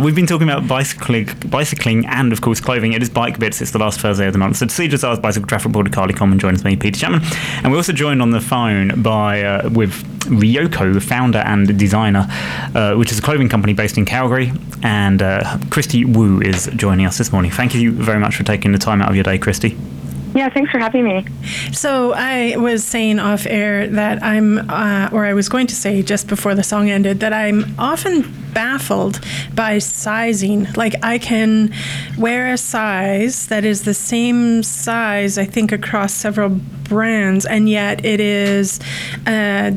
We've been talking about bicycling, bicycling, and of course clothing. It is Bike Bits. It's the last Thursday of the month. So to see ours bicycle traffic reporter Karly Coleman joins me, Peter Chapman, and we're also joined on the phone by uh, with Riyoko, the founder and designer, uh, which is a clothing company based in Calgary, and uh, Kristi Woo is joining us this morning. Thank you very much for taking the time out of your day, Kristi. Yeah, thanks for having me. So I was saying off air that I'm, uh, or I was going to say just before the song ended, that I'm often baffled by sizing. Like I can wear a size that is the same size, I think, across several brands, and yet it is. Uh,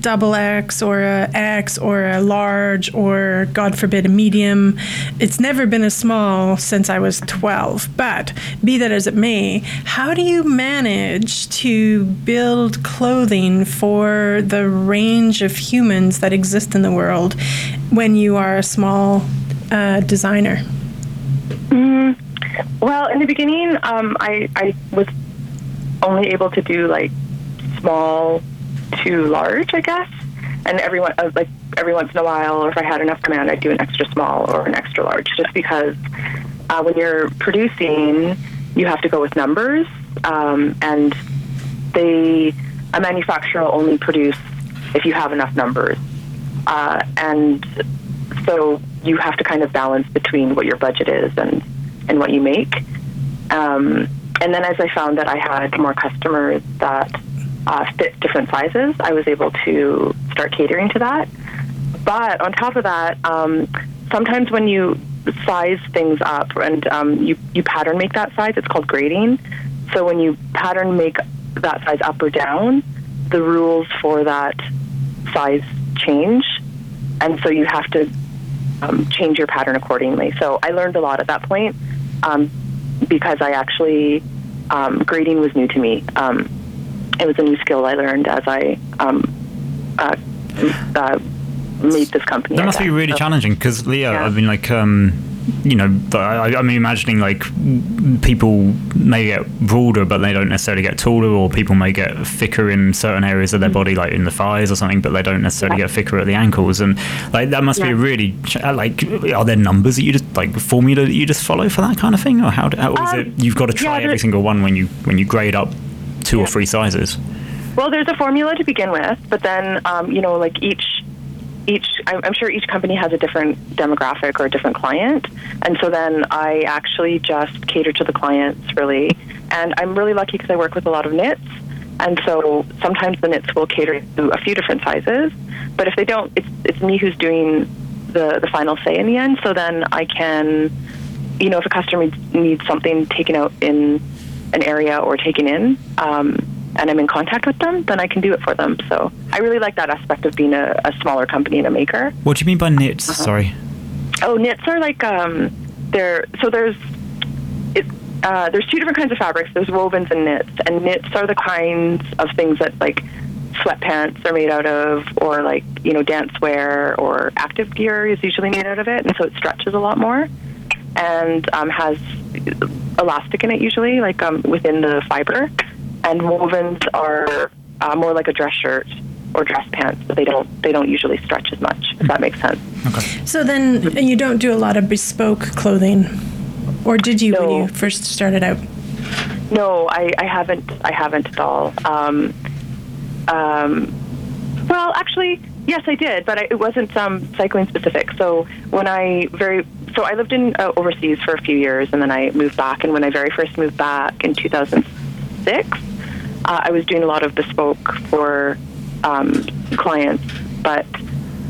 double X or a X or a large or God forbid a medium. It's never been a small since I was 12. But be that as it may, how do you manage to build clothing for the range of humans that exist in the world when you are a small uh, designer? Mm, well, in the beginning, um, I, I was only able to do like small too large, I guess. And everyone, uh, like every once in a while, or if I had enough command, I'd do an extra small or an extra large, just because uh, when you're producing, you have to go with numbers, um, and they a manufacturer will only produce if you have enough numbers, uh, and so you have to kind of balance between what your budget is and and what you make. Um, and then as I found that I had more customers that uh, fit different sizes, I was able to start catering to that. But on top of that, um, sometimes when you size things up and um, you, you pattern make that size, it's called grading. So when you pattern make that size up or down, the rules for that size change. And so you have to um, change your pattern accordingly. So I learned a lot at that point um, because I actually, um, grading was new to me. Um, it was a new skill I learned as I um, uh, uh, made this company. That must be really so, challenging because, Leah, yeah. I mean, like, um, you know, I, I mean, imagining like people may get broader, but they don't necessarily get taller, or people may get thicker in certain areas of their mm-hmm. body, like in the thighs or something, but they don't necessarily yeah. get thicker at the ankles. And like that must yeah. be really like, are there numbers that you just like formula that you just follow for that kind of thing, or how? how is um, it you've got to try every single one when you when you grade up two or three sizes? Well, there's a formula to begin with, but then um, you know, like each each I'm sure each company has a different demographic or a different client, and so then I actually just cater to the clients really. And I'm really lucky because I work with a lot of knits, and so sometimes the knits will cater to a few different sizes. But if they don't, it's it's me who's doing the the final say in the end. So then I can, you know, if a customer needs something taken out in an area or taken in, um, and I'm in contact with them, then I can do it for them. So I really like that aspect of being a, a smaller company and a maker. What do you mean by knits? Uh-huh. Sorry. Oh, knits are like um, they're so there's it. Uh, there's two different kinds of fabrics. There's wovens and knits, and knits are the kinds of things that like sweatpants are made out of, or like you know dance wear or active gear is usually made out of it, and so it stretches a lot more and um, has elastic in it usually, like um, within the fiber. And wovens are uh, more like a dress shirt or dress pants, but they don't they don't usually stretch as much. If that makes sense. Okay. So then you don't do a lot of bespoke clothing, or did you no. when you first started out? No, I, I haven't. I haven't at all. Um, um, well, actually, yes, I did, but I, it wasn't um, cycling specific. So when I very so I lived in uh, overseas for a few years, and then I moved back. And when I very first moved back in 2006, uh, I was doing a lot of bespoke for um, clients, but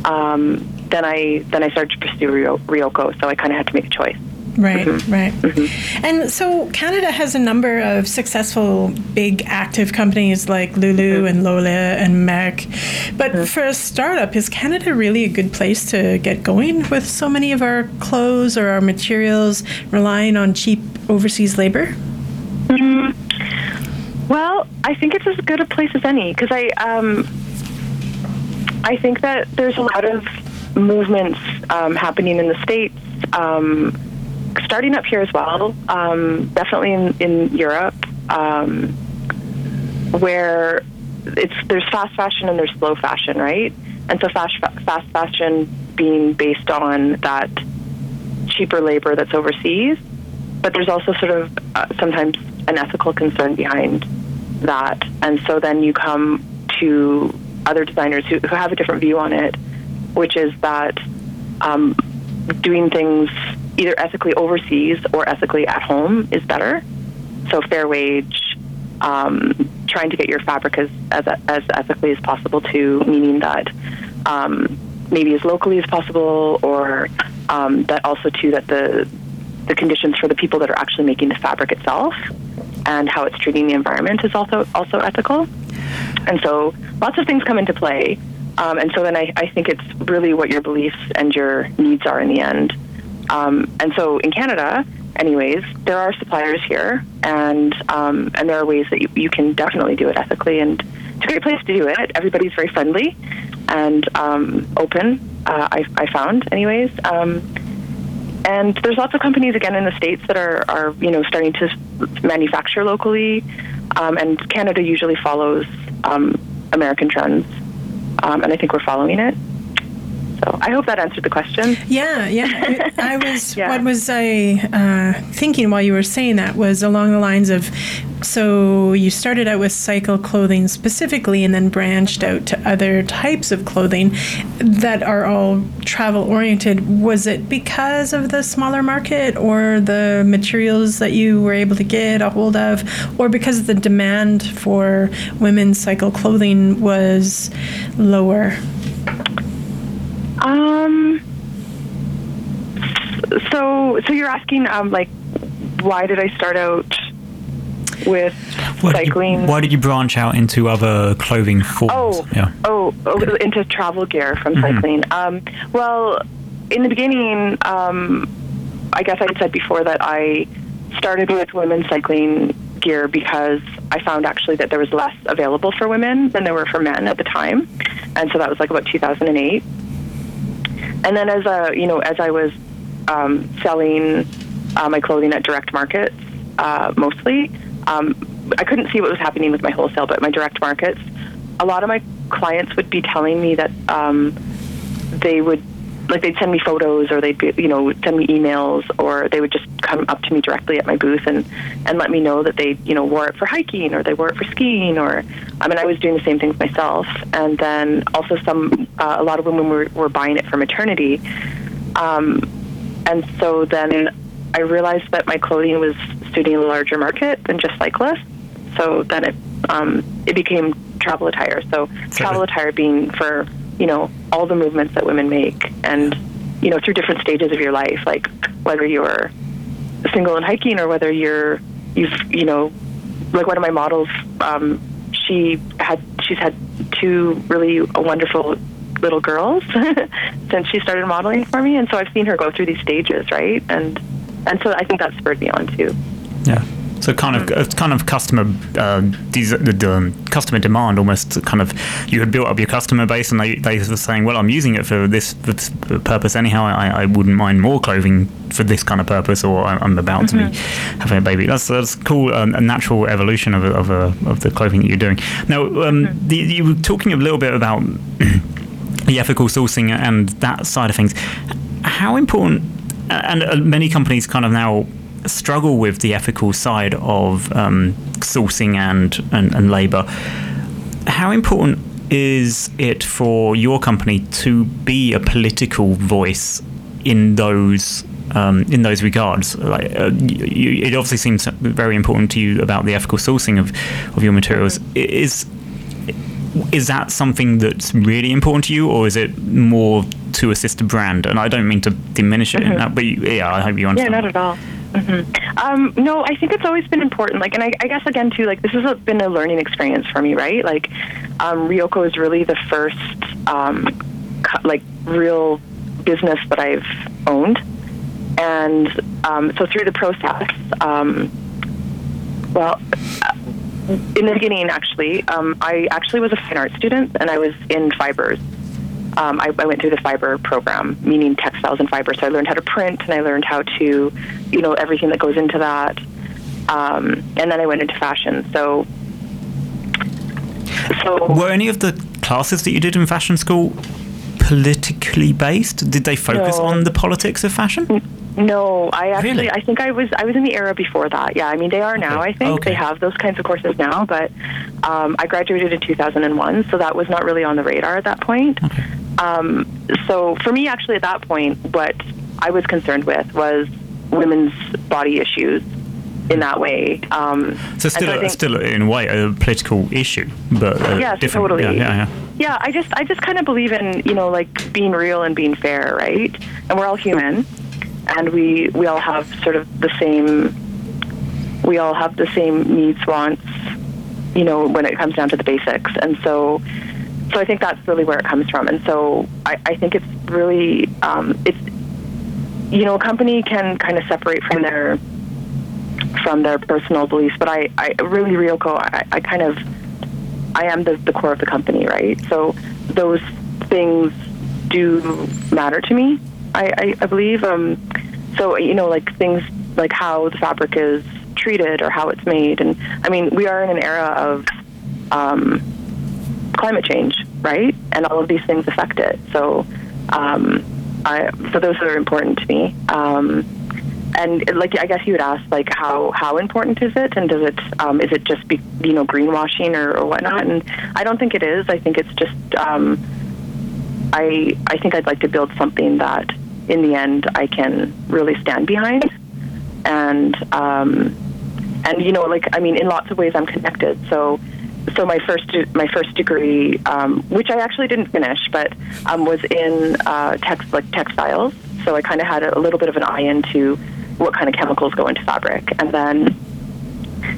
um, then I then I started to pursue Riyoko, so I kind of had to make a choice. Right, mm-hmm. right. Mm-hmm. And so Canada has a number of successful big active companies like Lulu mm-hmm. and Lola and Mac. But mm-hmm. for a startup, is Canada really a good place to get going with so many of our clothes or our materials relying on cheap overseas labor? Mm-hmm. Well, I think it's as good a place as any because I, um, I think that there's a lot of movements um, happening in the states. Um, starting up here as well, um, definitely in, in Europe, um, where it's there's fast fashion and there's slow fashion, right? And so fast fast fashion being based on that cheaper labor that's overseas, but there's also sort of uh, sometimes an ethical concern behind that. And so then you come to other designers who, who have a different view on it, which is that um, doing things either ethically overseas or ethically at home is better. So fair wage, um, trying to get your fabric as, as, as ethically as possible too, meaning that um, maybe as locally as possible, or um, that also too that the the conditions for the people that are actually making the fabric itself and how it's treating the environment is also also ethical. And so lots of things come into play. Um, and so then I, I think it's really what your beliefs and your needs are in the end. Um, and so in Canada, anyways, there are suppliers here, and um, and there are ways that you, you can definitely do it ethically, and it's a great place to do it. Everybody's very friendly and um, open. Uh, I, I found, anyways. Um, and there's lots of companies again in the states that are, are you know starting to manufacture locally, um, and Canada usually follows um, American trends, um, and I think we're following it. So I hope that answered the question. Yeah, yeah. I was yeah. what was I uh, thinking while you were saying that was along the lines of so you started out with cycle clothing specifically and then branched out to other types of clothing that are all travel oriented. Was it because of the smaller market or the materials that you were able to get a hold of or because the demand for women's cycle clothing was lower? Um. So, so you're asking, um, like, why did I start out with why cycling? Did you, why did you branch out into other clothing forms? Oh, yeah. oh, oh into travel gear from mm-hmm. cycling. Um, well, in the beginning, um, I guess I said before that I started with women's cycling gear because I found actually that there was less available for women than there were for men at the time, and so that was like about 2008 and then as a you know as I was um, selling uh, my clothing at direct markets uh, mostly, um, I couldn't see what was happening with my wholesale, but my direct markets, a lot of my clients would be telling me that um, they would like they'd send me photos or they'd be, you know send me emails or they would just come up to me directly at my booth and and let me know that they you know wore it for hiking or they wore it for skiing or I mean I was doing the same things myself. And then also some uh, a lot of women were, were buying it for maternity. Um, and so then I realized that my clothing was suiting a larger market than just cyclists. So then it um, it became travel attire. So travel attire being for you know all the movements that women make and you know through different stages of your life like whether you're single and hiking or whether you're you've you know like one of my models um, she had she's had two really wonderful little girls since she started modeling for me. And so I've seen her go through these stages right? And and so I think that spurred me on too. Yeah so kind of uh, kind of customer uh, the um, customer demand almost kind of you had built up your customer base and they, they were saying well I'm using it for this, this purpose anyhow I, I wouldn't mind more clothing for this kind of purpose or I'm about mm-hmm. to be mm-hmm. having a baby that's that's cool um, a natural evolution of a, of, a, of the clothing that you're doing now um, mm-hmm. the, you were talking a little bit about the ethical sourcing and that side of things how important and uh, many companies kind of now struggle with the ethical side of um, sourcing and, and, and labour. How important is it for your company to be a political voice in those um, in those regards. Like, uh, you, it obviously seems very important to you about the ethical sourcing of, of your materials. Is is that something that's really important to you, or is it more to assist a brand? And I don't mean to diminish it mm-hmm. in that, but you, yeah, I hope you understand. Yeah, not at all. Mm-hmm. Um, no, I think it's always been important. Like, and I, I guess again too, like this has been a learning experience for me, right? Like, um, Riyoko is really the first, um, like, real business that I've owned, and um, so through the process, um, well. in the beginning, actually, um, I actually was a fine art student, and I was in fibers um, I, I, went through the fiber program, meaning textiles and fiber. So I learned how to print and I learned how to, you know, everything that goes into that. Um, and then I went into fashion. So, so were any of the classes that you did in fashion school politically based? Did they focus no. on the politics of fashion? No, I actually Really? I think I was I was in the era before that. Yeah, I mean they are now. I think Okay. they have those kinds of courses now, but um, I graduated in 2001, so that was not really on the radar at that point. Um, so for me, actually, at that point, what I was concerned with was women's body issues in that way. Um, So still, a, think- still in a way a political issue, but uh, Yes, different. totally. Yeah, yeah, yeah. Yeah, I just I just kind of believe in you know like being real and being fair, right? And we're all human, and we we all have sort of the same. We all have the same needs, wants, you know, when it comes down to the basics, and so. So I think that's really where it comes from, and so I, I think it's really um, it's you know a company can kind of separate from their from their personal beliefs, but I, I really Riyoko I, I kind of I am the, the core of the company, right? So those things do matter to me. I, I, I believe. Um, so you know, like things like how the fabric is treated or how it's made, and I mean, we are in an era of um, climate change, right? And all of these things affect it. So, um, I, so those are important to me. Um, and like I guess you would ask, like how how important is it, and does it um, is it just be you know greenwashing or, or whatnot? And I don't think it is. I think it's just um, I I think I'd like to build something that in the end I can really stand behind, and um, and you know like I mean in lots of ways I'm connected. So so my first my first degree, um, which I actually didn't finish, but um, was in uh, text like textiles. So I kind of had a little bit of an eye into what kind of chemicals go into fabric, and then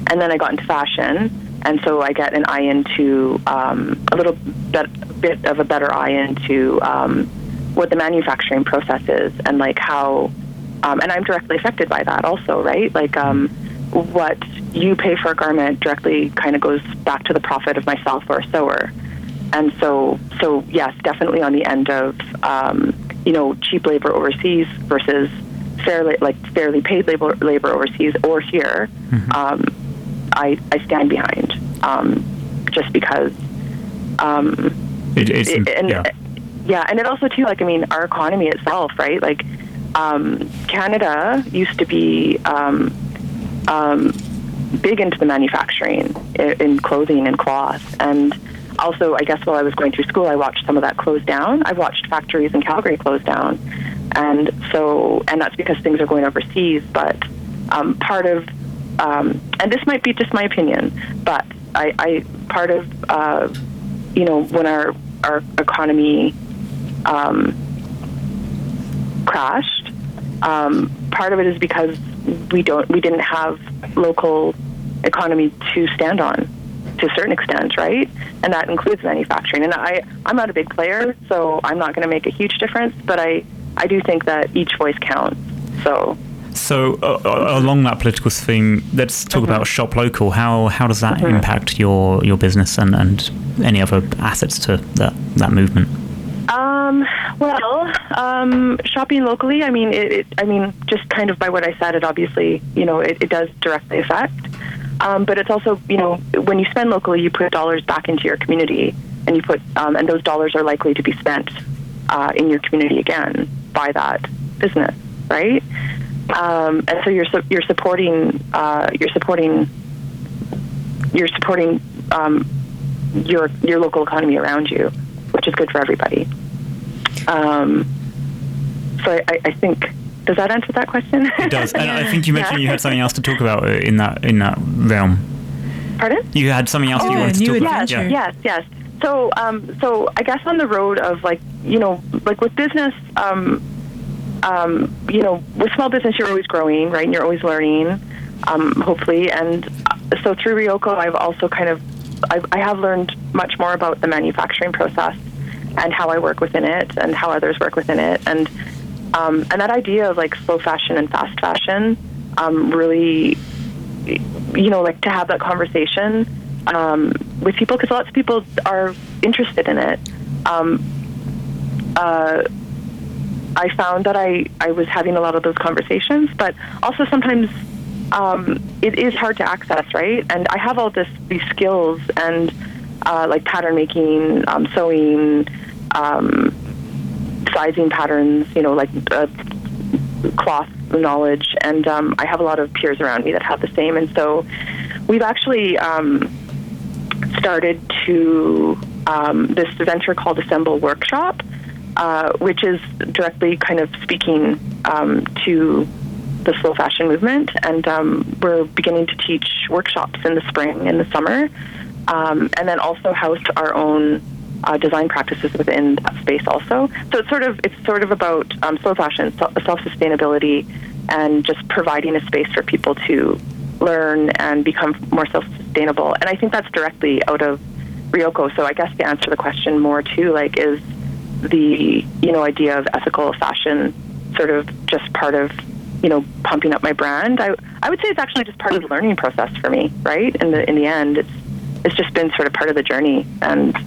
and then I got into fashion, and so I get an eye into um, a little bit, bit of a better eye into um, what the manufacturing process is, and like how, um, and I'm directly affected by that also, right? Like um, what you pay for a garment directly kind of goes back to the profit of myself or a sewer, and so so yes, definitely on the end of um, you know cheap labor overseas versus fairly like fairly paid labor labor overseas or here. Um, I, I stand behind um, just because um, It, it's it- and yeah. yeah, and it also too like I mean our economy itself, right? Like um, Canada used to be um, um, big into the manufacturing in, in clothing and cloth, and also I guess while I was going through school, I watched some of that close down. I've watched factories in Calgary close down, and so and that's because things are going overseas. But um, part of um, and this might be just my opinion, but I, I part of uh, you know when our our economy um, crashed, um, part of it is because we don't we didn't have local economy to stand on to a certain extent, right? And that includes manufacturing. And I I'm not a big player, so I'm not going to make a huge difference, but I I do think that each voice counts. So. So uh, uh, along that political theme, let's talk Mm-hmm. about shop local. How how does that impact your your business and, and any other assets to that that movement? Um, well, um, shopping locally, I mean, it, it, I mean, just kind of by what I said, it obviously, you know, it, it does directly affect. Um, but it's also, you know, when you spend locally, you put dollars back into your community, and you put, um, and those dollars are likely to be spent uh, in your community again by that business, right? Um, and so you're su- you're supporting uh, you're supporting you're supporting um, your your local economy around you, which is good for everybody. Um, so I, I, I think does that answer that question? It does, and I think you mentioned Yeah. you had something else to talk about in that in that realm. Pardon? You had something else Oh, you wanted to new talk about. adventure. Yes, yes. So, um, so I guess on the road of like, you know, like with business, um, um, you know, with small business, you're always growing, right? And you're always learning, um, hopefully. And uh, so through Riyoko, I've also kind of, I've, I have learned much more about the manufacturing process and how I work within it and how others work within it. And, um, and that idea of like slow fashion and fast fashion, um, really, you know, like to have that conversation um, with people because lots of people are interested in it. Um, uh, I found that I, I was having a lot of those conversations, but also sometimes um, it is hard to access, right? And I have all this these skills and uh, like pattern making, um, sewing, um, sizing patterns, you know, like uh, cloth knowledge, and um, I have a lot of peers around me that have the same. And so we've actually um, started to um, this venture called Assemble Workshop, uh, which is directly kind of speaking um, to the slow fashion movement. And um, we're beginning to teach workshops in the spring and the summer, um, and then also house our own uh, design practices within that space also. So it's sort of it's sort of about um, slow fashion, self sustainability, and just providing a space for people to learn and become more self sustainable. And I think that's directly out of Riyoko. So I guess to answer the question more too, like is the you know idea of ethical fashion sort of just part of you know pumping up my brand. I I would say it's actually just part of the learning process for me, right? In the in the end, it's it's just been sort of part of the journey and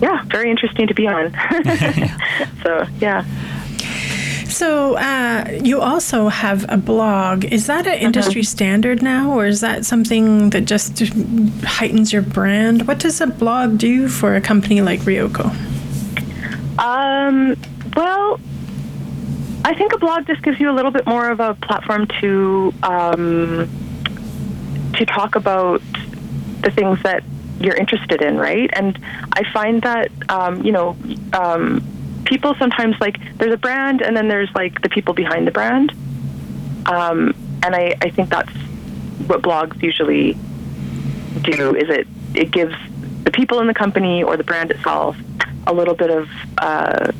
yeah, very interesting to be on. so yeah. So uh, you also have a blog. Is that an uh-huh. industry mm-hmm. standard now, or is that something that just heightens your brand? What does a blog do for a company like Riyoko? Um, well, I think a blog just gives you a little bit more of a platform to um, to talk about the things that you're interested in, right? And I find that um, you know um, people sometimes like there's a brand and then there's like the people behind the brand, um, and I, I think that's what blogs usually do. Is it it gives the people in the company or the brand itself a little bit of uh,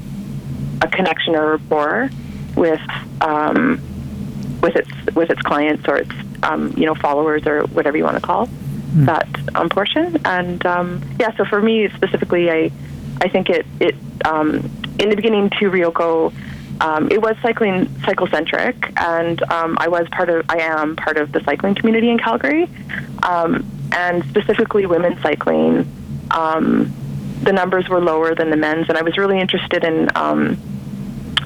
a connection or rapport with um, with its with its clients or its um, you know followers or whatever you want to call mm. that um, portion. And um, yeah, so for me specifically, I I think it it um, in the beginning to Riyoko. Um, it was cycling cycle centric, and um, I was part of. I am part of the cycling community in Calgary, and specifically women's cycling. The numbers were lower than the men's, and I was really interested in um,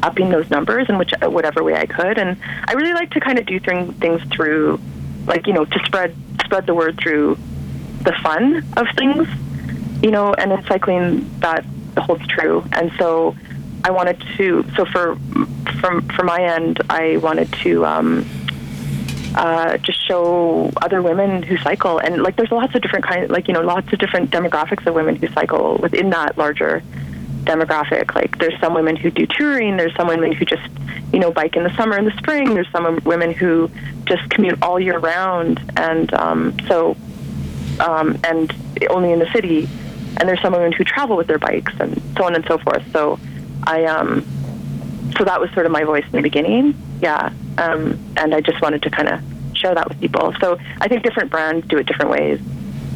upping those numbers in which whatever way I could. And I really like to kind of do th- things through, like you know, to spread spread the word through the fun of things, you know, and in cycling that holds true. And so I wanted to, so for from from my end, I wanted to um, uh, just show other women who cycle, and like there's lots of different kinds, like you know, lots of different demographics of women who cycle within that larger demographic. Like there's some women who do touring, there's some women who just you know bike in the summer and the spring. There's some women who just commute all year round, and um, so um, and only in the city. And there's some women who travel with their bikes and so on and so forth. So I um, so that was sort of my voice in the beginning. Yeah, um, and I just wanted to kind of share that with people. So I think different brands do it different ways.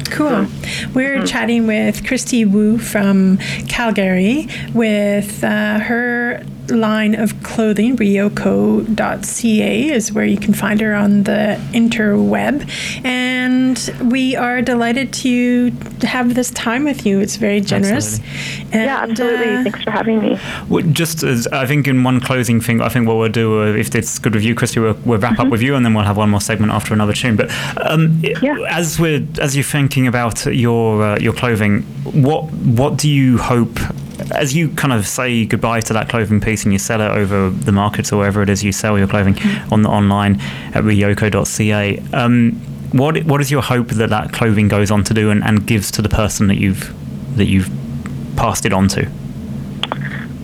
Cool. We're mm-hmm. chatting with Kristi Woo from Calgary with uh, her line of clothing, riyoko.ca is where you can find her on the interweb. And we are delighted to have this time with you. It's very generous. Absolutely. And, yeah, absolutely. Uh, Thanks for having me. Well, just as I think in one closing thing, I think what we'll do, uh, if it's good with you, Kristi, we'll, we'll wrap mm-hmm. up with you and then we'll have one more segment after another tune. But um, yeah. as we're as you're thinking about your uh, your clothing, what what do you hope as you kind of say goodbye to that clothing piece and you sell it over the markets or wherever it is you sell your clothing mm-hmm. on the online at riyoko.ca, um, what what is your hope that that clothing goes on to do and, and gives to the person that you've that you've passed it on to?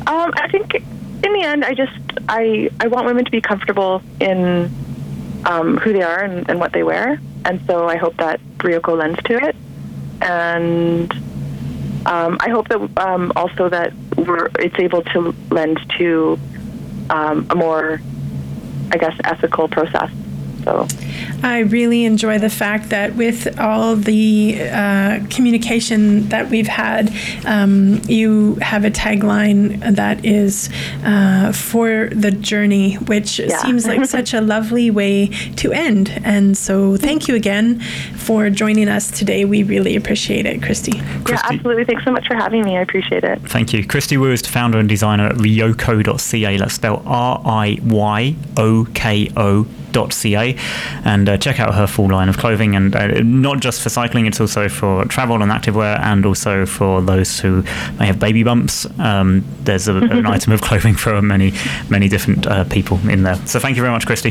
Um, I think in the end, I just I I want women to be comfortable in um, who they are and, and what they wear, and so I hope that Riyoko lends to it, and um, I hope that um, also that we're, it's able to lend to um, a more, I guess, ethical process. So I really enjoy the fact that with all the uh, communication that we've had, um, you have a tagline that is uh, for the journey, which yeah. seems like such a lovely way to end. And so, thank you again for joining us today. We really appreciate it, Kristi. Kristi. Yeah, absolutely. Thanks so much for having me. I appreciate it. Thank you. Kristi Woo is the founder and designer at riyoko.ca. Let's spell R I Y O K O .ca and uh, check out her full line of clothing and uh, not just for cycling it's also for travel and activewear and also for those who may have baby bumps. Um, there's a, an item of clothing for many many different uh, people in there. So thank you very much Kristi